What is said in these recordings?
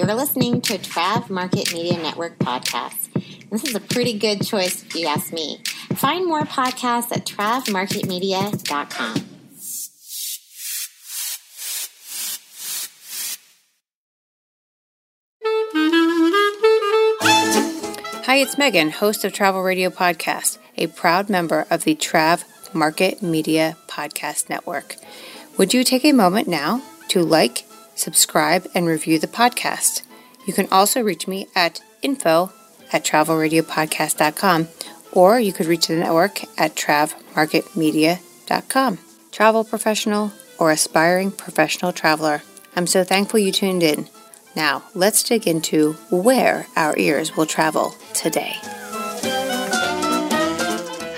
You're listening to a Trav Market Media Network podcast. This is a pretty good choice if you ask me. Find more podcasts at travmarketmedia.com. Hi, it's Megan, host of Travel Radio Podcast, a proud member of the Trav Market Media Podcast Network. Would you take a moment now to like, subscribe, and review the podcast? You can also reach me at info at travelradiopodcast.com or you could reach the network at travmarketmedia.com. Travel professional or aspiring professional traveler, I'm so thankful you tuned in. Now, let's dig into where our ears will travel today.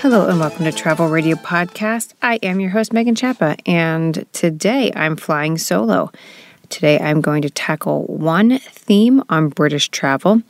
Hello, and welcome to Travel Radio Podcast. I am your host, Megan Chapa, and today I'm flying solo. Today I'm going to tackle one theme on British travel.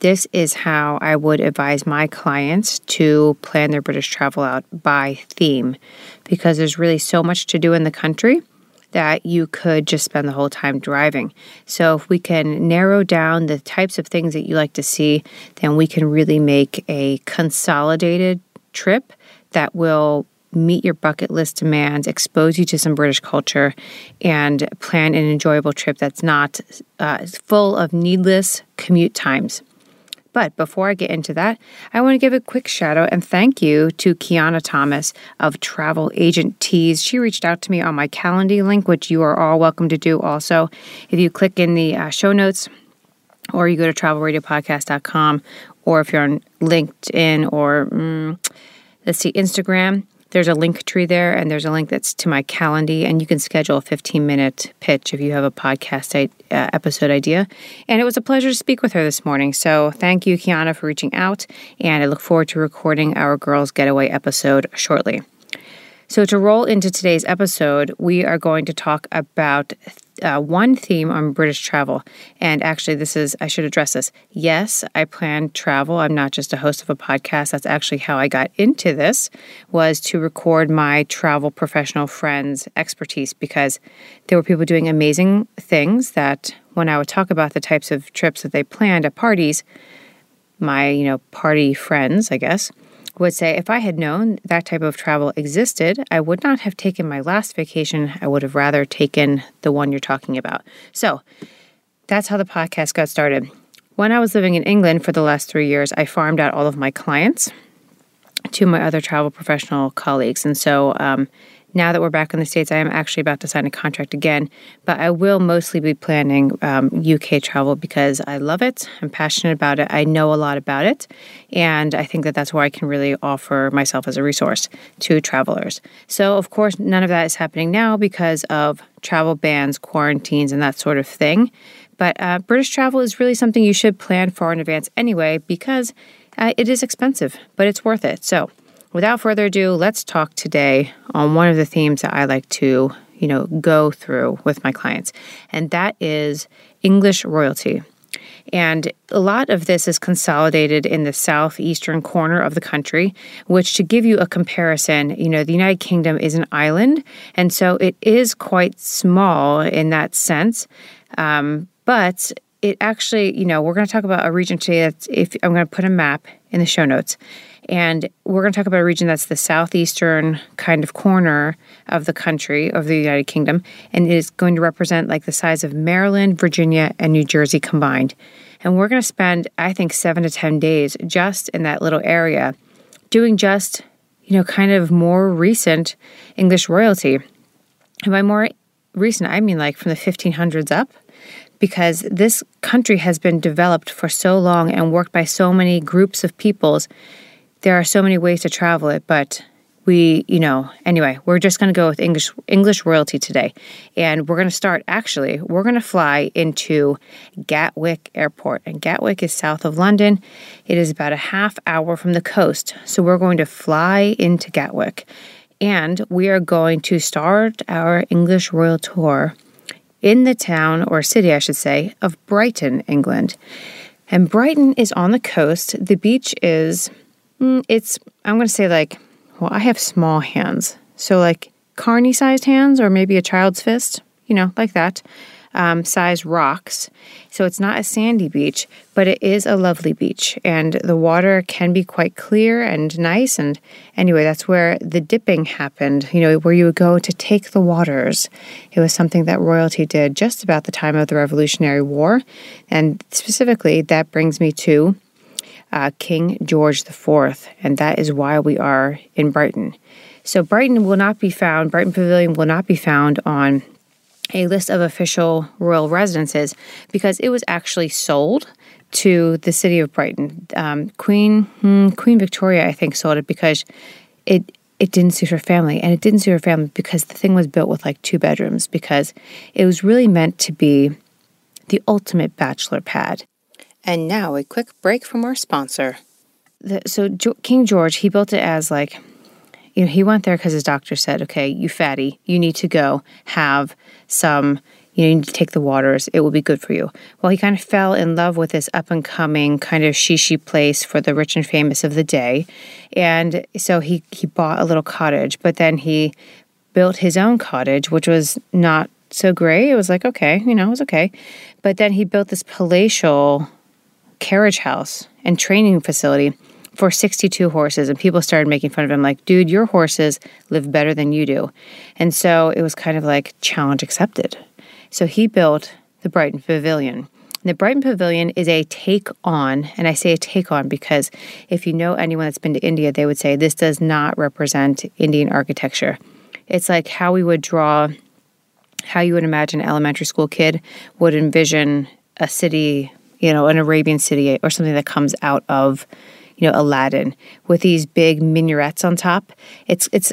This is how I would advise my clients to plan their British travel out by theme because there's really so much to do in the country that you could just spend the whole time driving. So, if we can narrow down the types of things that you like to see, then we can really make a consolidated trip that will meet your bucket list demands, expose you to some British culture, and plan an enjoyable trip that's not uh, full of needless commute times. But before I get into that, I want to give a quick shout out and thank you to Kiana Thomas of Travel Agent Tees. She reached out to me on my Calendly link, which you are all welcome to do also. If you click in the uh, show notes or you go to travelradiopodcast.com or if you're on LinkedIn or mm, let's see, Instagram, there's a link tree there and there's a link that's to my Calendly and you can schedule a 15 minute pitch if you have a podcast uh, episode idea. And it was a pleasure to speak with her this morning. So thank you kiana for reaching out and i look forward to recording our girls getaway episode shortly. So, to roll into today's episode, we are going to talk about uh, one theme on British travel. And actually, this is, I should address this. Yes, I plan travel. I'm not just a host of a podcast. That's actually how I got into this, was to record my travel professional friends' expertise because there were people doing amazing things that when I would talk about the types of trips that they planned at parties, my, you know, party friends, I guess, would say if I had known that type of travel existed, I would not have taken my last vacation. I would have rather taken the one you're talking about. So that's how the podcast got started. When I was living in England for the last three years, I farmed out all of my clients to my other travel professional colleagues. And so um, now that we're back in the States, I am actually about to sign a contract again, but I will mostly be planning um, UK travel because I love it. I'm passionate about it. I know a lot about it. And I think that that's where I can really offer myself as a resource to travelers. So, of course, none of that is happening now because of travel bans, quarantines, and that sort of thing. But uh, British travel is really something you should plan far in advance anyway because uh, it is expensive, but it's worth it. So, without further ado, let's talk today on one of the themes that I like to, you know, go through with my clients, and that is English royalty. And a lot of this is consolidated in the southeastern corner of the country, which, to give you a comparison, you know, the United Kingdom is an island, and so it is quite small in that sense. Um, but it actually, you know, we're going to talk about a region today that's, if I'm going to put a map in the show notes. And we're going to talk about a region that's the southeastern kind of corner of the country, of the United Kingdom, and is going to represent like the size of Maryland, Virginia, and New Jersey combined. And we're going to spend, I think, seven to 10 days just in that little area doing just, you know, kind of more recent English royalty. And by more recent, I mean like from the 1500s up because this country has been developed for so long and worked by so many groups of peoples there are so many ways to travel it, but we, you know, anyway, we're just going to go with English English royalty today. And we're going to start actually, we're going to fly into Gatwick Airport. And Gatwick is south of London. It is about a half hour from the coast. So we're going to fly into Gatwick. And we are going to start our English Royal Tour in the town or city, I should say, of Brighton, England. And Brighton is on the coast. The beach is it's, I'm going to say like, well, I have small hands. So like carny sized hands or maybe a child's fist, you know, like that. um, size rocks. So it's not a sandy beach, but it is a lovely beach. And the water can be quite clear and nice. And anyway, that's where the dipping happened, you know, where you would go to take the waters. It was something that royalty did just about the time of the Revolutionary War. And specifically, that brings me to uh, King George IV. And that is why we are in Brighton. So Brighton will not be found, Brighton Pavilion will not be found on a list of official royal residences because it was actually sold to the city of Brighton. Um, Queen hmm, Queen Victoria, I think, sold it because it it didn't suit her family, and it didn't suit her family because the thing was built with like two bedrooms because it was really meant to be the ultimate bachelor pad. And now a quick break from our sponsor. The, so jo- King George, he built it as like you know, he went there because his doctor said, okay, you fatty, you need to go have some, you, know, you need to take the waters. It will be good for you. Well, he kind of fell in love with this up and coming kind of shishi place for the rich and famous of the day. And so he, he bought a little cottage, but then he built his own cottage, which was not so great. It was like, okay, you know, it was okay. But then he built this palatial carriage house and training facility for 62 horses. And people started making fun of him, like, dude, your horses live better than you do. And so it was kind of like challenge accepted. So he built the Brighton Pavilion. The Brighton Pavilion is a take on, and I say a take on because if you know anyone that's been to India, they would say this does not represent Indian architecture. It's like how we would draw, how you would imagine an elementary school kid would envision a city, you know, an Arabian city or something that comes out of you know, Aladdin with these big minarets on top. It's it's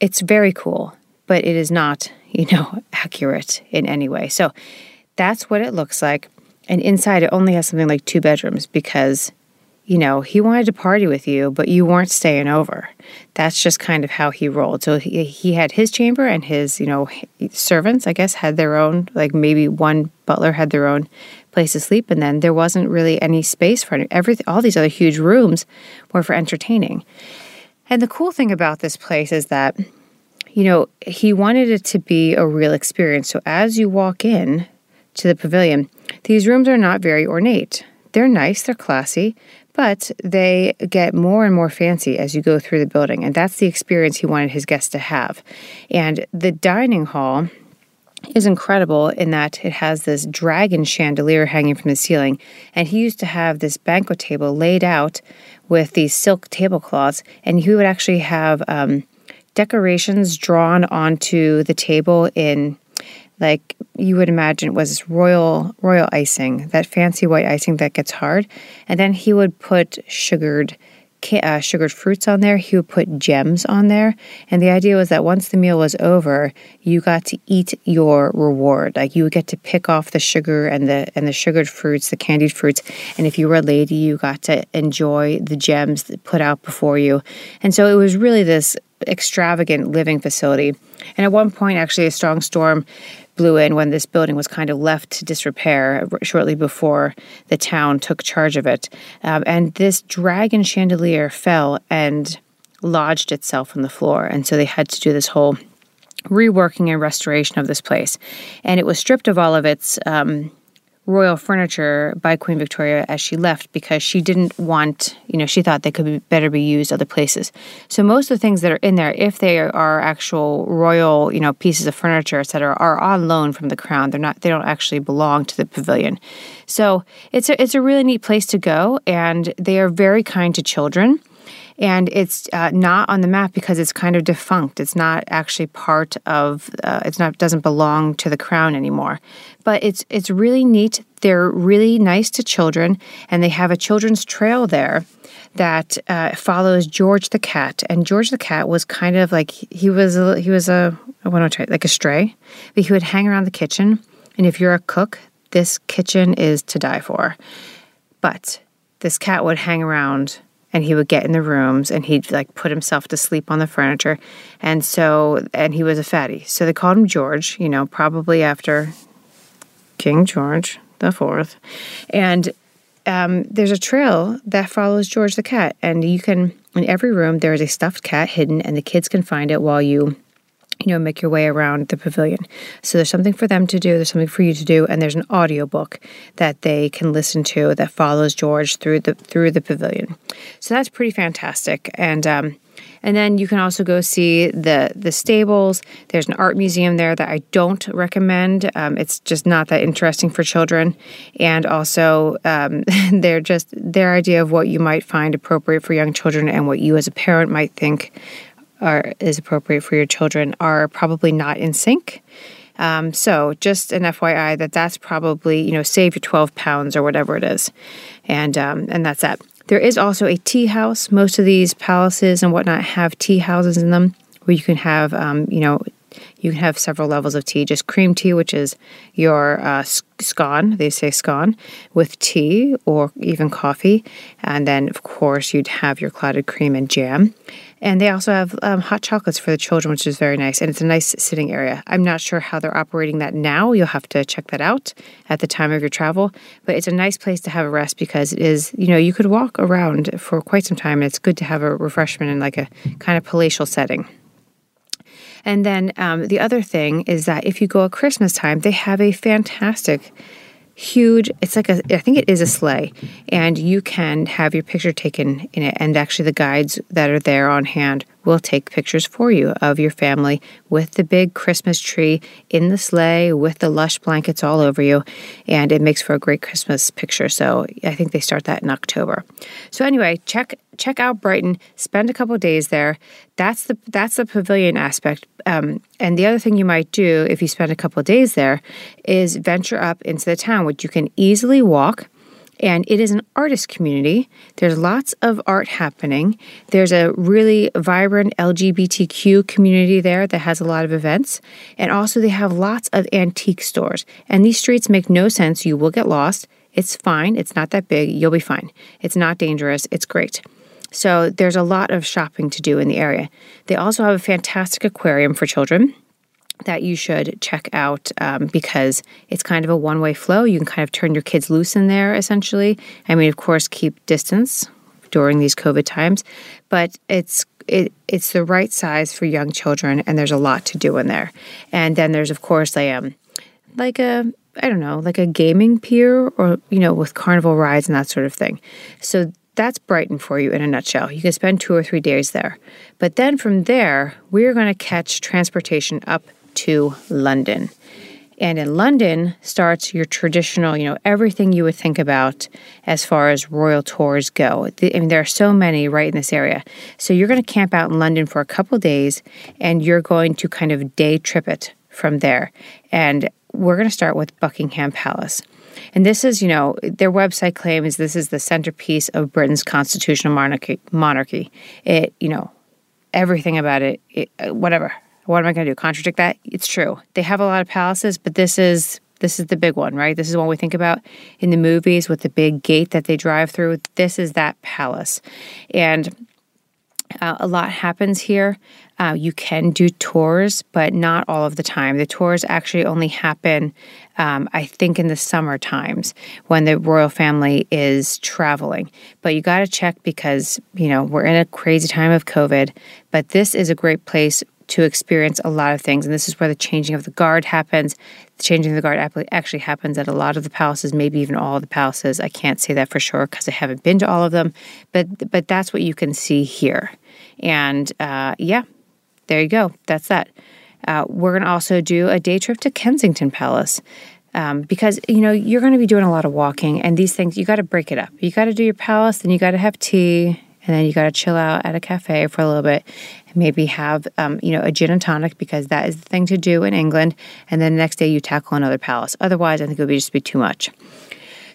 it's very cool, but it is not, you know, accurate in any way. So that's what it looks like. And inside it only has something like two bedrooms because you know, he wanted to party with you, but you weren't staying over. That's just kind of how he rolled. So he, he had his chamber and his, you know, servants, I guess, had their own, like maybe one butler had their own place to sleep. And then there wasn't really any space for everything. All these other huge rooms were for entertaining. And the cool thing about this place is that, you know, he wanted it to be a real experience. So as you walk in to the pavilion, these rooms are not very ornate. They're nice, they're classy, but they get more and more fancy as you go through the building. And that's the experience he wanted his guests to have. And the dining hall is incredible in that it has this dragon chandelier hanging from the ceiling. And he used to have this banquet table laid out with these silk tablecloths, and he would actually have um, decorations drawn onto the table in like you would imagine was royal royal icing, that fancy white icing that gets hard, and then he would put sugared uh, sugared fruits on there. He would put gems on there, and the idea was that once the meal was over, you got to eat your reward. Like you would get to pick off the sugar and the and the sugared fruits, the candied fruits, and if you were a lady, you got to enjoy the gems put out before you. And so it was really this extravagant living facility. And at one point, actually, a strong storm blew in when this building was kind of left to disrepair shortly before the town took charge of it. Um, and this dragon chandelier fell and lodged itself on the floor. And so they had to do this whole reworking and restoration of this place. And it was stripped of all of its um, royal furniture by Queen Victoria as she left because she didn't want, you know, she thought they could be better be used other places. So most of the things that are in there, if they are actual royal, you know, pieces of furniture, etc., are on loan from the crown. They're not they don't actually belong to the pavilion. So it's a it's a really neat place to go and they are very kind to children and it's uh, not on the map because it's kind of defunct. It's not actually part of. Uh, it's not doesn't belong to the crown anymore. But it's it's really neat. They're really nice to children, and they have a children's trail there that uh, follows George the cat. And George the cat was kind of like he was a, he was a I want to try like a stray, but he would hang around the kitchen. And if you're a cook, this kitchen is to die for. But this cat would hang around and he would get in the rooms and he'd like put himself to sleep on the furniture. And so, and he was a fatty. So they called him George, you know, probably after King George the Fourth. And um, there's a trail that follows George the cat, and you can in every room there is a stuffed cat hidden, and the kids can find it while you you know, make your way around the pavilion. So there's something for them to do, there's something for you to do, and there's an audiobook that they can listen to that follows George through the through the pavilion. So that's pretty fantastic. And um, and then you can also go see the the stables. There's an art museum there that I don't recommend. Um, it's just not that interesting for children. And also, um, they're just their idea of what you might find appropriate for young children and what you as a parent might think are is appropriate for your children are probably not in sync. Um, so just an FYI that that's probably you know save your twelve pounds or whatever it is, and um, and that's that. There is also a tea house. Most of these palaces and whatnot have tea houses in them where you can have um, you know you can have several levels of tea. Just cream tea, which is your uh, scone, they say scone, with tea or even coffee. And then, of course, you'd have your clotted cream and jam. And they also have um, hot chocolates for the children, which is very nice. And it's a nice sitting area. I'm not sure how they're operating that now. You'll have to check that out at the time of your travel. But it's a nice place to have a rest because it is, you know, you could walk around for quite some time. And it's good to have a refreshment in like a kind of palatial setting. And then um, the other thing is that if you go at Christmas time, they have a fantastic huge it's like a i think it is a sleigh and you can have your picture taken in it and actually the guides that are there on hand will take pictures for you of your family with the big Christmas tree in the sleigh with the lush blankets all over you. And it makes for a great Christmas picture. So I think they start that in October. So anyway, check check out Brighton. Spend a couple days there. That's the that's the pavilion aspect. Um, and the other thing you might do if you spend a couple days there is venture up into the town, which you can easily walk and it is an artist community. There's lots of art happening. There's a really vibrant LGBTQ community there that has a lot of events. And also, they have lots of antique stores. And these streets make no sense. You will get lost. It's fine. It's not that big. You'll be fine. It's not dangerous. It's great. So, there's a lot of shopping to do in the area. They also have a fantastic aquarium for children that you should check out um, because it's kind of a one way flow. You can kind of turn your kids loose in there essentially. I mean, of course, keep distance during these COVID times, but it's it, it's the right size for young children, and there's a lot to do in there. And then there's, of course, a um, like a I don't know, like a gaming pier, or you know, with carnival rides and that sort of thing. So that's Brighton for you in a nutshell. You can spend two or three days there. But then from there, we're going to catch transportation up to London. And in London starts your traditional, you know, everything you would think about as far as royal tours go. I mean, there are so many right in this area. So you're going to camp out in London for a couple days and you're going to kind of day trip it from there. And we're going to start with Buckingham Palace. And this is, you know, their website claims this is the centerpiece of Britain's constitutional monarchy. Monarchy. It, you know, everything about it, it whatever what am I going to do? Contradict that? It's true. They have a lot of palaces, but this is this is the big one, right? This is what we think about in the movies with the big gate that they drive through. This is that palace, and uh, a lot happens here. Uh, you can do tours, but not all of the time. The tours actually only happen, um, I think, in the summer times when the royal family is traveling. But you got to check because, you know, we're in a crazy time of COVID. But this is a great place to experience a lot of things. And this is where the changing of the guard happens. The changing of the guard actually happens at a lot of the palaces, maybe even all of the palaces. I can't say that for sure because I haven't been to all of them, but but that's what you can see here. And uh, yeah, there you go. That's that. Uh, we're going to also do a day trip to Kensington Palace. Um, because you know you're going to be doing a lot of walking and these things you got to break it up you got to do your palace then you got to have tea and then you got to chill out at a cafe for a little bit and maybe have um, you know a gin and tonic because that is the thing to do in England, and then the next day you tackle another palace. Otherwise, I think it would be just be too much.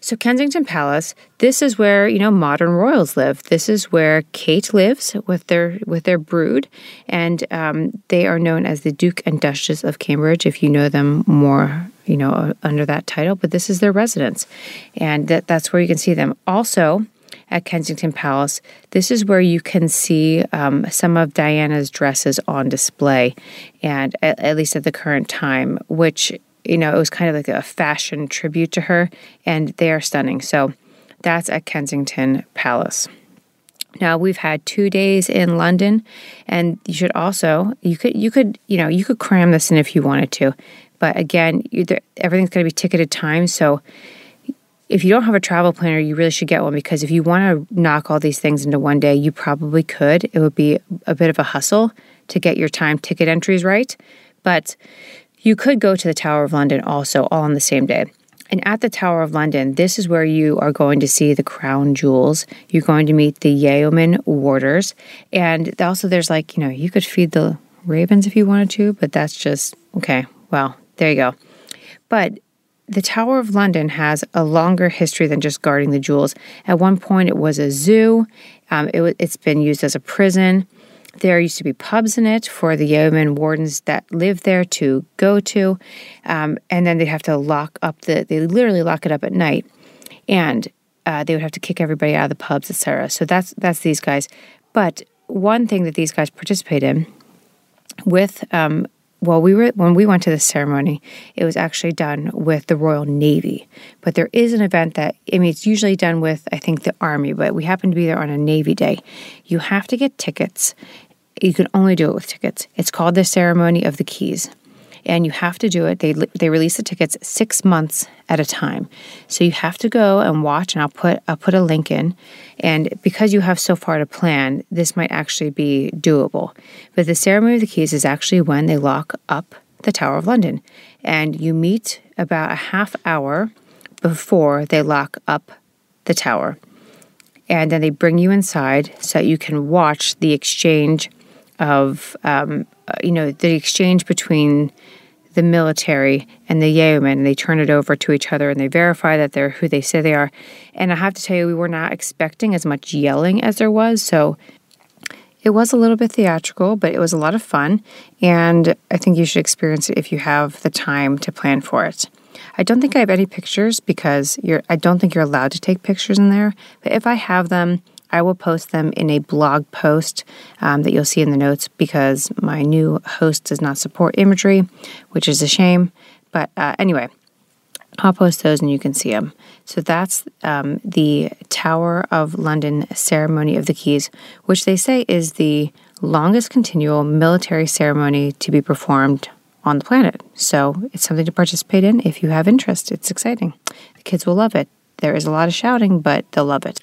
So Kensington Palace, this is where you know modern royals live. This is where Kate lives with their with their brood, and um, they are known as the Duke and Duchess of Cambridge. If you know them more, you know under that title. But this is their residence, and that, that's where you can see them. Also, at Kensington Palace. This is where you can see um, some of Diana's dresses on display, and at, at least at the current time, which you know it was kind of like a fashion tribute to her, and they are stunning. So that's at Kensington Palace. Now we've had two days in London, and you should also you could you could you know you could cram this in if you wanted to, but again, everything's going to be ticketed time. So if you don't have a travel planner, you really should get one because if you want to knock all these things into one day, you probably could. It would be a bit of a hustle to get your time ticket entries right, but you could go to the Tower of London also all on the same day. And at the Tower of London, this is where you are going to see the crown jewels. You're going to meet the yeoman warders. And also, there's like, you know, you could feed the ravens if you wanted to, but that's just, okay, well, there you go. But the Tower of London has a longer history than just guarding the jewels. At one point, it was a zoo, um, it, it's been used as a prison. There used to be pubs in it for the yeoman wardens that lived there to go to, um, and then they'd have to lock up the. They literally lock it up at night, and uh, they would have to kick everybody out of the pubs, etc. So that's that's these guys. But one thing that these guys participate in with um, well, we were when we went to the ceremony, it was actually done with the Royal Navy. But there is an event that I mean, it's usually done with I think the Army, but we happened to be there on a Navy day. You have to get tickets. You can only do it with tickets. It's called the Ceremony of the Keys and you have to do it. They they release the tickets six months at a time, so you have to go and watch. And I'll put I'll put a link in, and because you have so far to plan, this might actually be doable. But the ceremony of the keys is actually when they lock up the Tower of London, and you meet about a half hour before they lock up the tower, and then they bring you inside so that you can watch the exchange of um, Uh, you know the exchange between the military and the yeomen. They turn it over to each other and they verify that they're who they say they are. And I have to tell you, we were not expecting as much yelling as there was. So it was a little bit theatrical, but it was a lot of fun. And I think you should experience it if you have the time to plan for it. I don't think I have any pictures because I don't think you're allowed to take pictures in there. But if I have them, I will post them in a blog post um, that you'll see in the notes because my new host does not support imagery, which is a shame. But uh, anyway, I'll post those and you can see them. So that's um, the Tower of London Ceremony of the Keys, which they say is the longest continual military ceremony to be performed on the planet. So it's something to participate in if you have interest. It's exciting. The kids will love it. There is a lot of shouting, but they'll love it.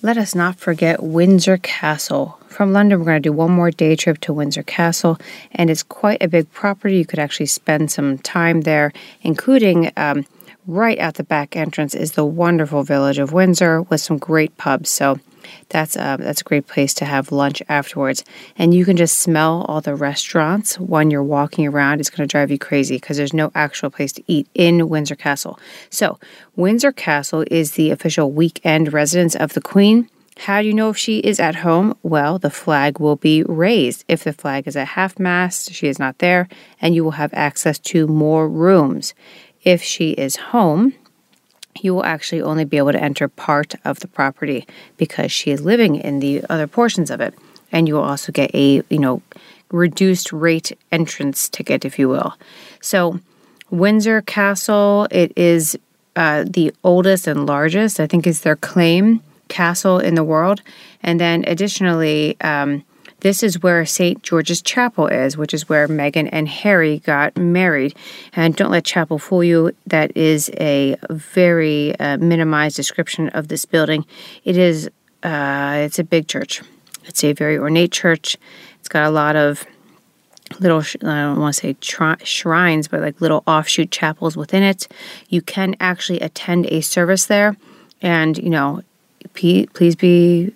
Let us not forget Windsor Castle. From London, we're going to do one more day trip to Windsor Castle, and it's quite a big property. You could actually spend some time there, including um, right at the back entrance is the wonderful village of Windsor with some great pubs. So that's a, uh, that's a great place to have lunch afterwards. And you can just smell all the restaurants when you're walking around. It's going to drive you crazy because there's no actual place to eat in Windsor Castle. So, Windsor Castle is the official weekend residence of the Queen. How do you know if she is at home? Well, the flag will be raised. If the flag is at half mast, she is not there, and you will have access to more rooms. If she is home, you will actually only be able to enter part of the property because she is living in the other portions of it. And you will also get a, you know, reduced rate entrance ticket, if you will. So, Windsor Castle, it is uh, the oldest and largest, I think is their claim, castle in the world. And then additionally, um, this is where St. George's Chapel is, which is where Meghan and Harry got married. And don't let chapel fool you, that is a very uh, minimized description of this building. It is, uh, it's a big church. It's a very ornate church. It's got a lot of little I don't want to say tri- shrines, but like little offshoot chapels within it. You can actually attend a service there, and you know, please be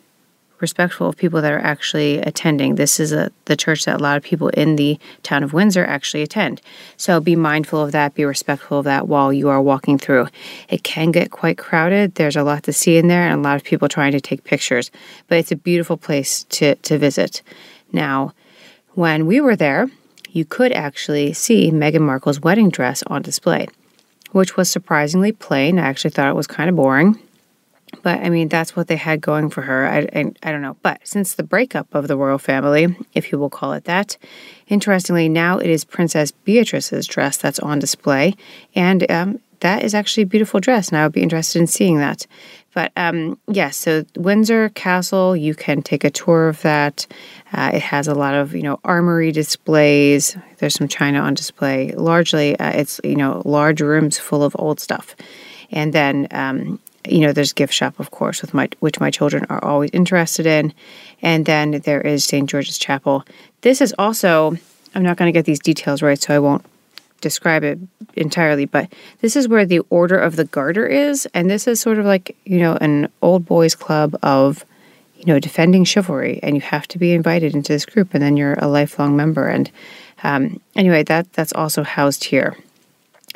respectful of people that are actually attending. This is a, the church that a lot of people in the town of Windsor actually attend. So be mindful of that, be respectful of that while you are walking through. It can get quite crowded. There's a lot to see in there and a lot of people trying to take pictures, but it's a beautiful place to, to visit. Now, when we were there, you could actually see Meghan Markle's wedding dress on display, which was surprisingly plain. I actually thought it was kind of boring. But I mean, that's what they had going for her. I, I, I, don't know. But since the breakup of the royal family, if you will call it that, interestingly, now it is Princess Beatrice's dress that's on display. And um, that is actually a beautiful dress, and I would be interested in seeing that. But um, yes, yeah, so Windsor Castle, you can take a tour of that. Uh, it has a lot of you know armory displays. There's some china on display. Largely, uh, it's you know large rooms full of old stuff, and then um, you know there's gift shop of course with my which my children are always interested in, and then there is St George's Chapel. This is also I'm not going to get these details right, so I won't describe it entirely, but this is where the Order of the Garter is, and this is sort of like you know an old boys club of you know defending chivalry, and you have to be invited into this group, and then you're a lifelong member. And um, anyway, that that's also housed here.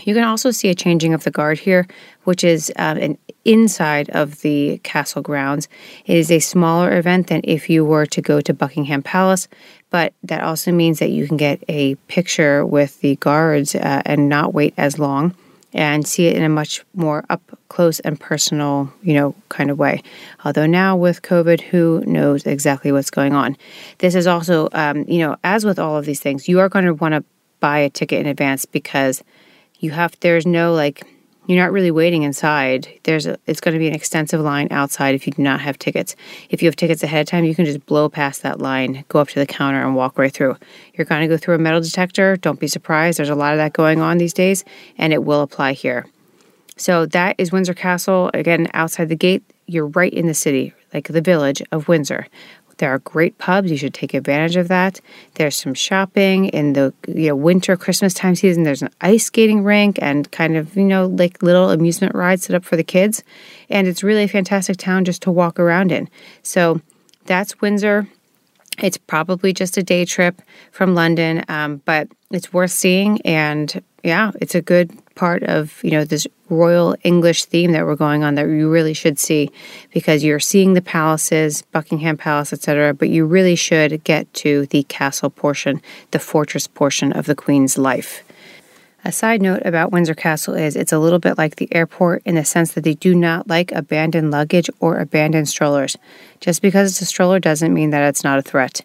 You can also see a changing of the guard here, which is um, an inside of the castle grounds. It is a smaller event than if you were to go to Buckingham Palace, but that also means that you can get a picture with the guards uh, and not wait as long and see it in a much more up close and personal, you know, kind of way. Although now with COVID, who knows exactly what's going on? This is also, um, you know, as with all of these things, you are going to want to buy a ticket in advance because you have, there's no like, you're not really waiting inside. There's a, it's going to be an extensive line outside if you do not have tickets. If you have tickets ahead of time, you can just blow past that line, go up to the counter, and walk right through. You're going to go through a metal detector. Don't be surprised. There's a lot of that going on these days, and it will apply here. So that is Windsor Castle. Again, outside the gate, you're right in the city, like the village of Windsor. There are great pubs. You should take advantage of that. There's some shopping in the you know winter Christmas time season. There's an ice skating rink and kind of you know like little amusement rides set up for the kids, and it's really a fantastic town just to walk around in. So that's Windsor. It's probably just a day trip from London, um, but it's worth seeing. And yeah, it's a good part of you know this royal English theme that we're going on that you really should see because you're seeing the palaces, Buckingham Palace, etc. But you really should get to the castle portion, the fortress portion of the Queen's life. A side note about Windsor Castle is it's a little bit like the airport in the sense that they do not like abandoned luggage or abandoned strollers. Just because it's a stroller doesn't mean that it's not a threat.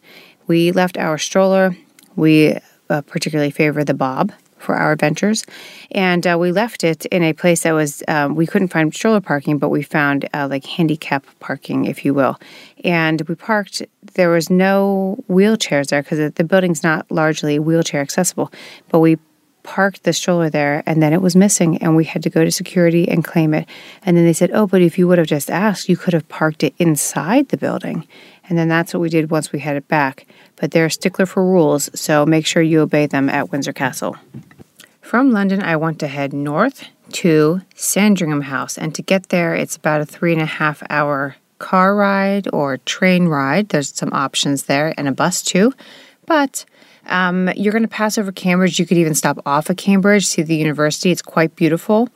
We left our stroller. We uh, particularly favor the Bob for our adventures. And uh, we left it in a place that was, um, we couldn't find stroller parking, but we found uh, like handicap parking, if you will. And we parked, there was no wheelchairs there because the building's not largely wheelchair accessible, but we parked the stroller there and then it was missing and we had to go to security and claim it. And then they said, Oh, but if you would have just asked, you could have parked it inside the building. And then that's what we did once we had it back. But they're a stickler for rules, so make sure you obey them at Windsor Castle. From London, I want to head north to Sandringham House. And to get there, it's about a three and a half hour car ride or train ride. There's some options there, and a bus too. But um, you're going to pass over Cambridge. You could even stop off at Cambridge, see the university. It's quite beautiful,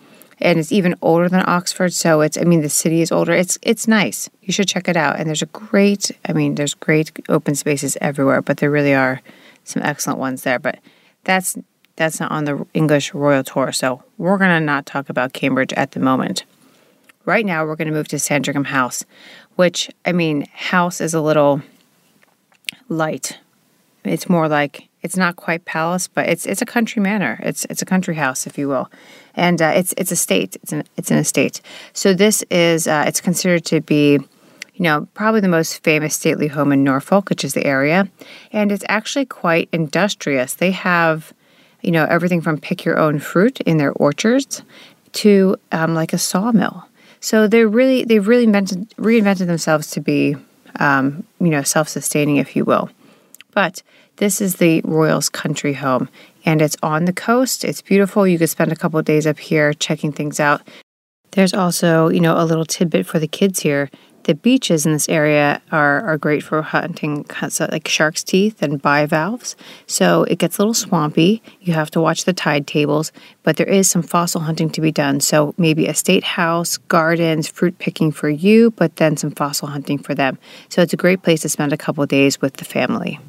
and it's even older than Oxford. So it's, I mean, the city is older. It's it's nice. You should check it out. And there's a great, I mean, there's great open spaces everywhere, but there really are some excellent ones there. But that's that's not on the English Royal Tour, so we're to not talk about Cambridge at the moment. Right now, we're to move to Sandringham House, which, I mean, house is a little light. It's more like it's not quite palace, but it's it's a country manor. It's it's a country house, if you will, and uh, it's it's a state. It's an it's an estate. So this is uh, it's considered to be, you know, probably the most famous stately home in Norfolk, which is the area, and it's actually quite industrious. They have you know, everything from pick your own fruit in their orchards to um, like a sawmill. So they're really they've really invented, reinvented themselves to be um, you know self-sustaining, if you will. But this is the Royals country home, and it's on the coast. It's beautiful. You could spend a couple days up here checking things out. There's also, you know, a little tidbit for the kids here the beaches in this area are, are great for hunting like shark's teeth and bivalves. So it gets a little swampy. You have to watch the tide tables, but there is some fossil hunting to be done. So maybe a state house, gardens, fruit picking for you, but then some fossil hunting for them. So it's a great place to spend a couple days with the family.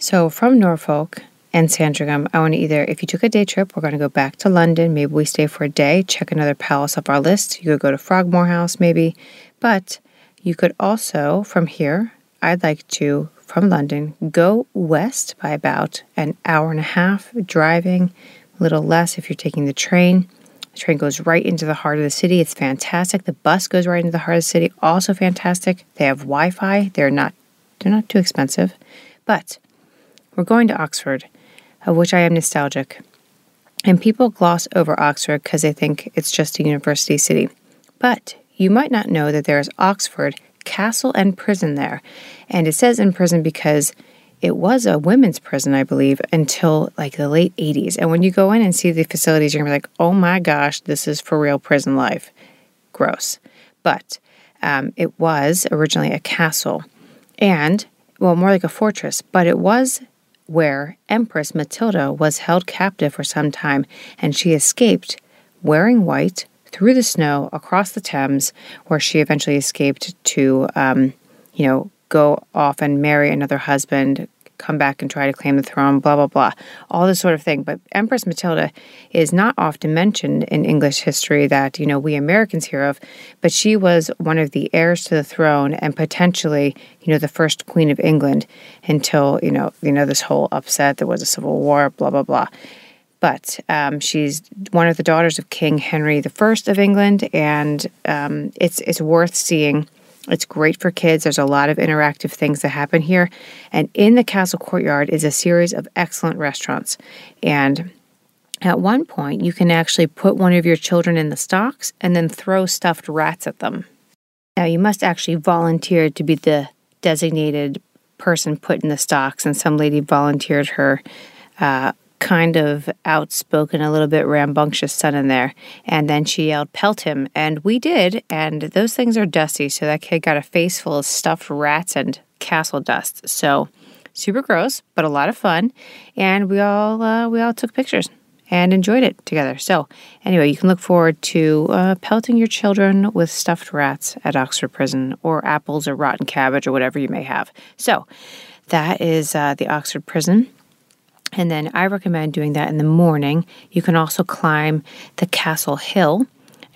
So from Norfolk, and Sandringham, I want to either, if you took a day trip, we're going to go back to London. Maybe we stay for a day, check another palace off our list. You could go to Frogmore House, maybe. But you could also, from here, I'd like to, from London, go west by about an hour and a half driving, a little less if you're taking the train. The train goes right into the heart of the city. It's fantastic. The bus goes right into the heart of the city. Also fantastic. They have Wi-Fi. They're not they're not too expensive. But we're going to Oxford, of which I am nostalgic. And people gloss over Oxford because they think it's just a university city. But you might not know that there is Oxford Castle and Prison there. And it says in prison because it was a women's prison, I believe, until like the late 80s. And when you go in and see the facilities, you're gonna be like, oh my gosh, this is for real prison life. Gross. But um, it was originally a castle and, well, more like a fortress, but it was where Empress Matilda was held captive for some time and she escaped wearing white through the snow across the Thames, where she eventually escaped to, um, you know, go off and marry another husband, come back and try to claim the throne, blah, blah, blah, all this sort of thing. But Empress Matilda is not often mentioned in English history that, you know, we Americans hear of, but she was one of the heirs to the throne and potentially, you know, the first queen of England until, you know, you know, this whole upset, there was a civil war, blah, blah, blah. But um, she's one of the daughters of King Henry I of England, and um, it's it's worth seeing. It's great for kids. There's a lot of interactive things that happen here, and in the castle courtyard is a series of excellent restaurants. And at one point, you can actually put one of your children in the stocks and then throw stuffed rats at them. Now, you must actually volunteer to be the designated person put in the stocks, and some lady volunteered her uh, kind of outspoken, a little bit rambunctious son in there. And then she yelled, Pelt him. And we did. And those things are dusty. So that kid got a face full of stuffed rats and castle dust. So super gross, but a lot of fun. And we all, uh, we all took pictures and enjoyed it together. So, anyway, you can look forward to uh, pelting your children with stuffed rats at Oxford Prison or apples or rotten cabbage or whatever you may have. So, that is uh, the Oxford Prison. And then I recommend doing that in the morning. You can also climb the Castle Hill.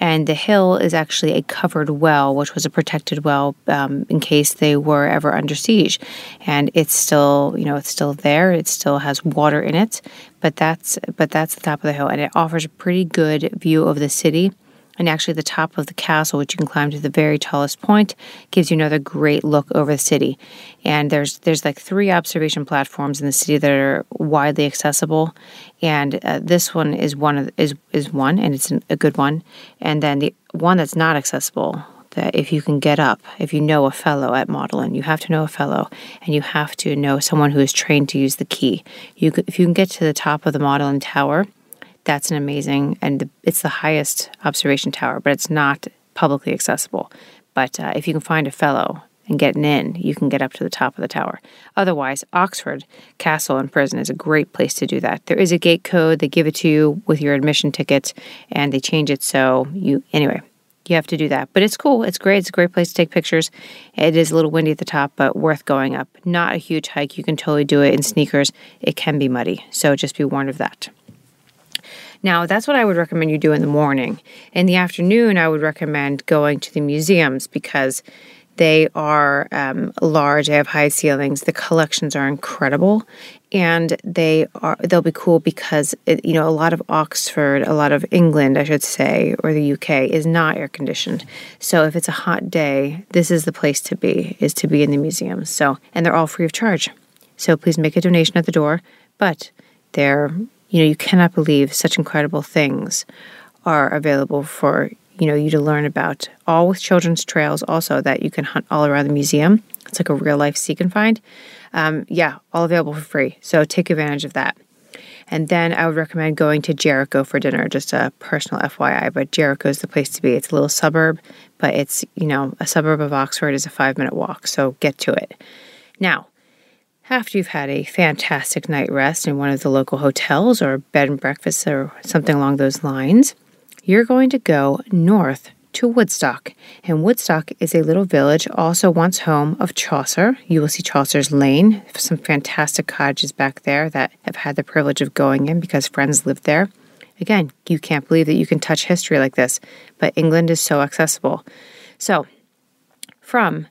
And the hill is actually a covered well, which was a protected well um, in case they were ever under siege. And it's still, you know, it's still there. It still has water in it, but that's but that's the top of the hill, and it offers a pretty good view of the city and actually, the top of the castle, which you can climb to the very tallest point, gives you another great look over the city. And there's there's like three observation platforms in the city that are widely accessible, and uh, this one is one of is is one, and it's an, a good one. And then the one that's not accessible, that if you can get up, if you know a fellow at Magdalen, you have to know a fellow, and you have to know someone who is trained to use the key. You if you can get to the top of the Magdalen Tower that's an amazing, and it's the highest observation tower, but it's not publicly accessible. But uh, if you can find a fellow and get an in, you can get up to the top of the tower. Otherwise, Oxford Castle and Prison is a great place to do that. There is a gate code, they give it to you with your admission ticket, and they change it so you, anyway, you have to do that. But it's cool. It's great. It's a great place to take pictures. It is a little windy at the top, but worth going up. Not a huge hike. You can totally do it in sneakers. It can be muddy. So just be warned of that. Now, that's what I would recommend you do in the morning. In the afternoon, I would recommend going to the museums because they are um, large. They have high ceilings. The collections are incredible, and they are they'll be cool because it, you know a lot of Oxford, a lot of England, I should say, or the UK is not air conditioned. So if it's a hot day, this is the place to be. Is to be in the museums. So and they're all free of charge. So please make a donation at the door, but they're you know, you cannot believe such incredible things are available for, you know, you to learn about. All with children's trails also that you can hunt all around the museum. It's like a real life seek and find. Um, yeah, all available for free. So take advantage of that. And then I would recommend going to Jericho for dinner, just a personal FYI. But Jericho is the place to be. It's a little suburb, but it's, you know, a suburb of Oxford is a five minute walk. So get to it. Now, after you've had a fantastic night rest in one of the local hotels or bed and breakfast or something along those lines, you're going to go north to Woodstock. And Woodstock is a little village, also once home of Chaucer. You will see Chaucer's Lane, some fantastic cottages back there that have had the privilege of going in because friends lived there. Again, you can't believe that you can touch history like this, but England is so accessible. So, from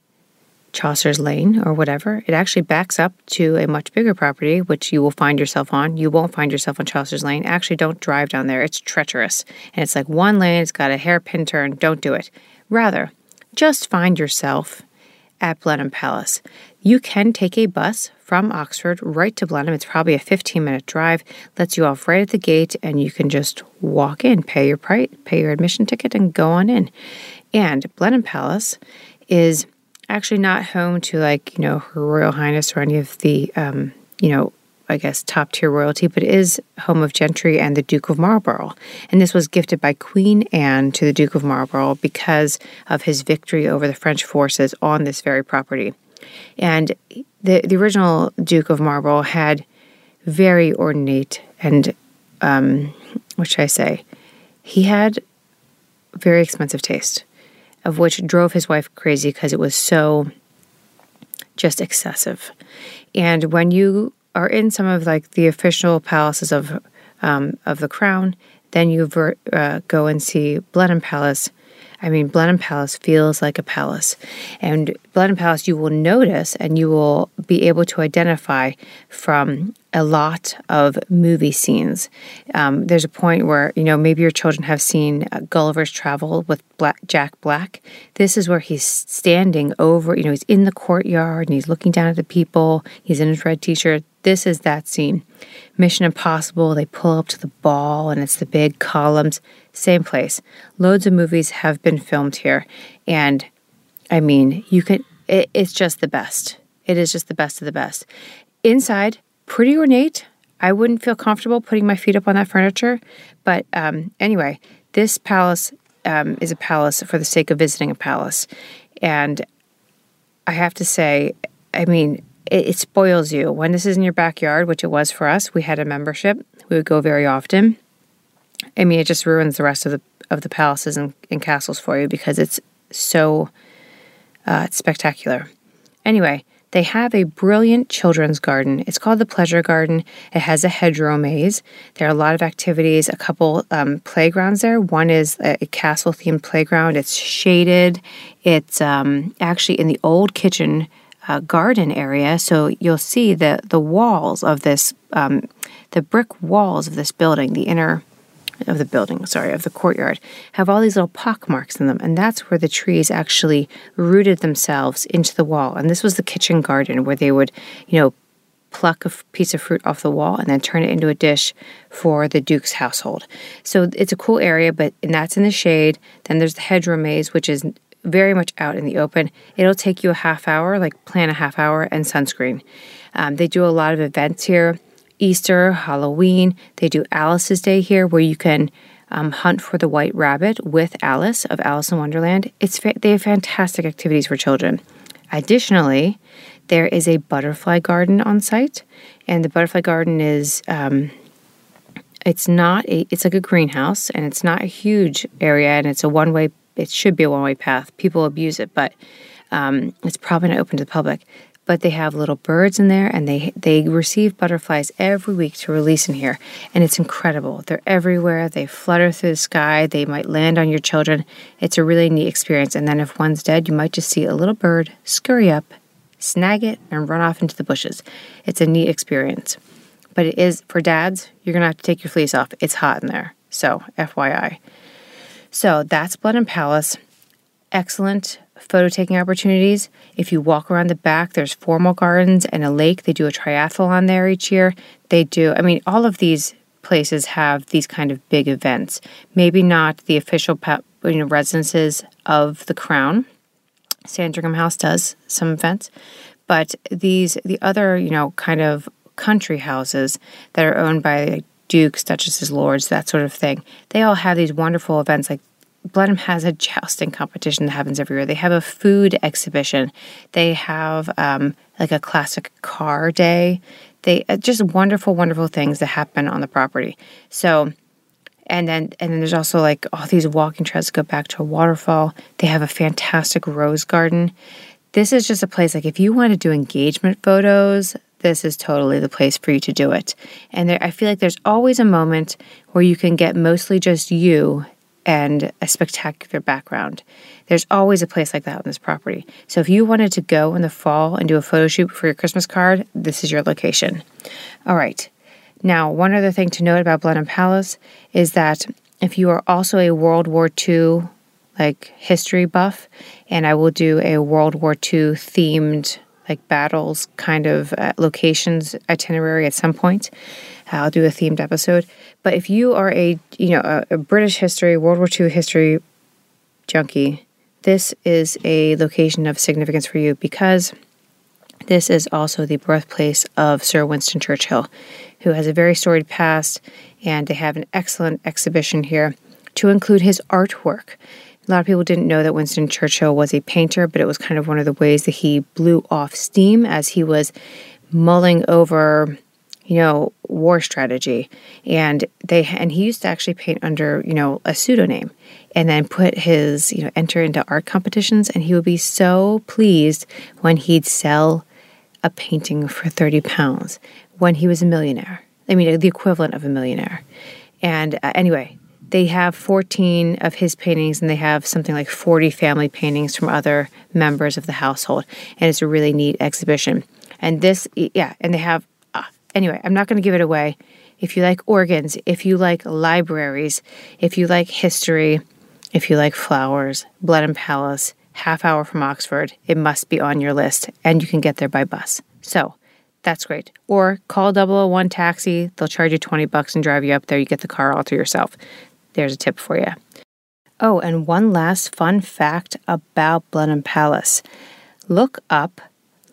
Chaucer's Lane or whatever. It actually backs up to a much bigger property, which you will find yourself on. You won't find yourself on Chaucer's Lane. Actually, don't drive down there. It's treacherous. And it's like one lane, it's got a hairpin turn. Don't do it. Rather, just find yourself at Blenheim Palace. You can take a bus from Oxford right to Blenheim. It's probably a 15 minute drive, lets you off right at the gate, and you can just walk in, pay your price, pay your admission ticket, and go on in. And Blenheim Palace is actually not home to like, you know, Her Royal Highness or any of the, um, you know, I guess top tier royalty, but is home of gentry and the Duke of Marlborough. And this was gifted by Queen Anne to the Duke of Marlborough because of his victory over the French forces on this very property. And the, the original Duke of Marlborough had very ornate and, um, what should I say? He had very expensive taste of which drove his wife crazy because it was so just excessive. And when you are in some of like the official palaces of um, of the crown, then you ver- uh, go and see Blenheim Palace. I mean, Blenheim Palace feels like a palace. And Blenheim Palace, you will notice and you will be able to identify from a lot of movie scenes. Um, there's a point where, you know, maybe your children have seen uh, Gulliver's Travel with Black, Jack Black. This is where he's standing over, you know, he's in the courtyard and he's looking down at the people. He's in his red t shirt. This is that scene. Mission Impossible, they pull up to the ball and it's the big columns. Same place. Loads of movies have been filmed here. And I mean, you can, it, it's just the best. It is just the best of the best. Inside, pretty ornate. I wouldn't feel comfortable putting my feet up on that furniture. But um, anyway, this palace um, is a palace for the sake of visiting a palace. And I have to say, I mean, it, it spoils you. When this is in your backyard, which it was for us, we had a membership. We would go very often. I mean, it just ruins the rest of the of the palaces and, and castles for you because it's so uh, spectacular. Anyway, they have a brilliant children's garden. It's called the Pleasure Garden. It has a hedgerow maze. There are a lot of activities, a couple um, playgrounds there. One is a, a castle themed playground. It's shaded. It's um, actually in the old kitchen uh, garden area. So you'll see the the walls of this, um, the brick walls of this building, the inner of the building, sorry, of the courtyard, have all these little pock marks in them, and that's where the trees actually rooted themselves into the wall. And this was the kitchen garden where they would, you know, pluck a piece of fruit off the wall and then turn it into a dish for the Duke's household. So it's a cool area, but and that's in the shade. Then there's the hedgerow maze, which is very much out in the open. It'll take you a half hour, like plan a half hour, and sunscreen. Um, they do a lot of events here Easter, Halloween. They do Alice's Day here where you can um, hunt for the white rabbit with Alice of Alice in Wonderland. It's fa- they have fantastic activities for children. Additionally, there is a butterfly garden on site, and the butterfly garden is um, it's not a it's like a greenhouse, and it's not a huge area, and it's a one way it should be a one way path. People abuse it, but um, it's probably not open to the public. But they have little birds in there, and they they receive butterflies every week to release in here, and it's incredible. They're everywhere. They flutter through the sky. They might land on your children. It's a really neat experience. And then if one's dead, you might just see a little bird scurry up, snag it, and run off into the bushes. It's a neat experience. But it is for dads. You're gonna have to take your fleece off. It's hot in there. So FYI. So that's Blenheim Palace. Excellent photo taking opportunities. If you walk around the back, there's formal gardens and a lake. They do a triathlon there each year. They do, I mean, all of these places have these kind of big events. Maybe not the official you know, residences of the crown. Sandringham House does some events, but these the other you know kind of country houses that are owned by dukes, duchesses, lords, that sort of thing. They all have these wonderful events. Like Blenheim has a jousting competition that happens every year. They have a food exhibition. They have um, like a classic car day. They uh, just wonderful, wonderful things that happen on the property. So, and then and then there's also like all these walking trails go back to a waterfall. They have a fantastic rose garden. This is just a place like if you want to do engagement photos, this is totally the place for you to do it. And there, I feel like there's always a moment where you can get mostly just you and a spectacular background. There's always a place like that on this property. So if you wanted to go in the fall and do a photo shoot for your Christmas card, this is your location. All right. Now, one other thing to note about Blenheim Palace is that if you are also a World War II like history buff, and I will do a World War II themed like battles kind of uh, locations itinerary at some point. I'll do a themed episode. But if you are a you know a, a British history, World War II history junkie, this is a location of significance for you because this is also the birthplace of Sir Winston Churchill, who has a very storied past, and they have an excellent exhibition here to include his artwork. A lot of people didn't know that Winston Churchill was a painter, but it was kind of one of the ways that he blew off steam as he was mulling over, you know, war strategy. And they and he used to actually paint under, you know, a pseudonym and then put his, you know, enter into art competitions and he would be so pleased when he'd sell a painting for 30 pounds when he was a millionaire. I mean, the equivalent of a millionaire. And uh, anyway, they have 14 of his paintings and they have something like 40 family paintings from other members of the household. And it's a really neat exhibition. And this, yeah, and they have, anyway, I'm not going to give it away. If you like organs, if you like libraries, if you like history, if you like flowers, Blenheim Palace, half hour from Oxford, it must be on your list and you can get there by bus. So, that's great. Or call 001 taxi. They'll charge you 20 bucks and drive you up there. You get the car all to yourself. There's a tip for you. Oh, and one last fun fact about Blenheim Palace. Look up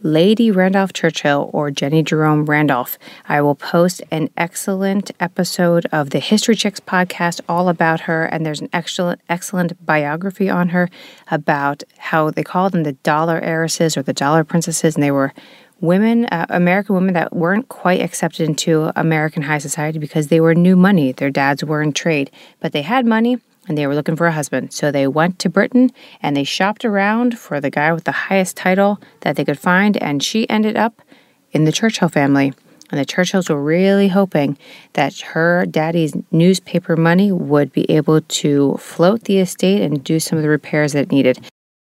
Lady Randolph Churchill or Jenny Jerome Randolph. I will post an excellent episode of the History Chicks podcast all about her, and there's an excellent, excellent biography on her about how they called them the dollar heiresses or the dollar princesses, and they were women, uh, American women that weren't quite accepted into American high society because they were new money. Their dads were in trade, but they had money and they were looking for a husband. So they went to Britain and they shopped around for the guy with the highest title that they could find, and she ended up in the Churchill family. And the Churchills were really hoping that her daddy's newspaper money would be able to float the estate and do some of the repairs that it needed.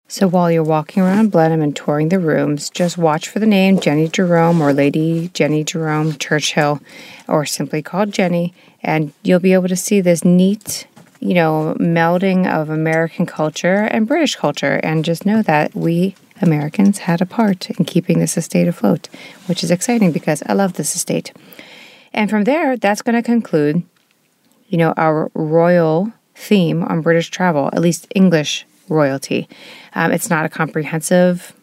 So while you're walking around Blenheim and touring the rooms, just watch for the name Jenny Jerome or Lady Jenny Jerome Churchill, or simply called Jenny, and you'll be able to see this neat, you know, melding of American culture and British culture. And just know that we Americans had a part in keeping this estate afloat, which is exciting because I love this estate. And from there, that's going to conclude, you know, our royal theme on British travel, at least English royalty. Um, it's not a comprehensive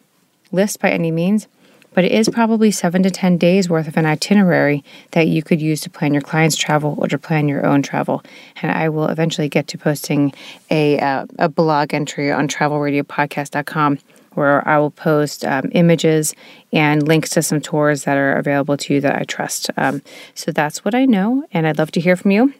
list by any means, but it is probably seven to 10 days worth of an itinerary that you could use to plan your client's travel or to plan your own travel. And I will eventually get to posting a, uh, a blog entry on travelradiopodcast.com where I will post um, images and links to some tours that are available to you that I trust. Um, so that's what I know, and I'd love to hear from you.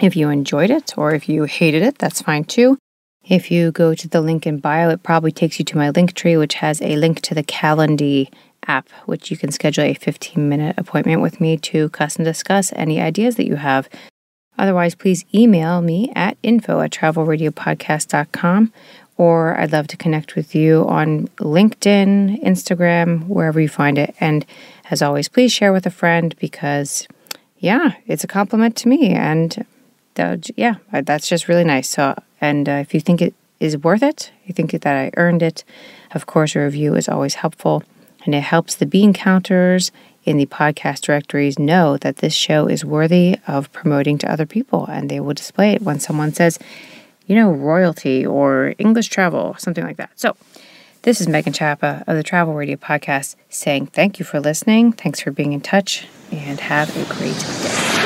If you enjoyed it or if you hated it, that's fine too. If you go to the link in bio, it probably takes you to my Linktree, which has a link to the Calendly app, which you can schedule a 15 minute appointment with me to custom discuss any ideas that you have. Otherwise, please email me at info at travelradiopodcast.com or I'd love to connect with you on LinkedIn, Instagram, wherever you find it. And as always, please share with a friend because, yeah, it's a compliment to me. And yeah, that's just really nice. So and uh, if you think it is worth it, you think that I earned it, of course, a review is always helpful. And it helps the bean counters in the podcast directories know that this show is worthy of promoting to other people. And they will display it when someone says, you know, royalty or English travel, something like that. So, this is Megan Chapa of the Travel Radio Podcast saying thank you for listening. Thanks for being in touch and have a great day.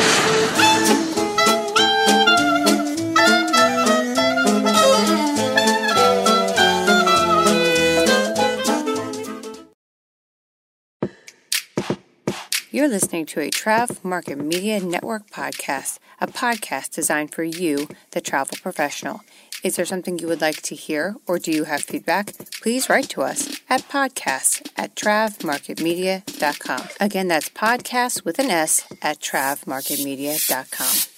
You're listening to a Trav Market Media Network podcast, a podcast designed for you, the travel professional. Is there something you would like to hear or do you have feedback? Please write to us at podcasts at travmarketmedia.com. Again, that's podcasts with an S at travmarketmedia.com.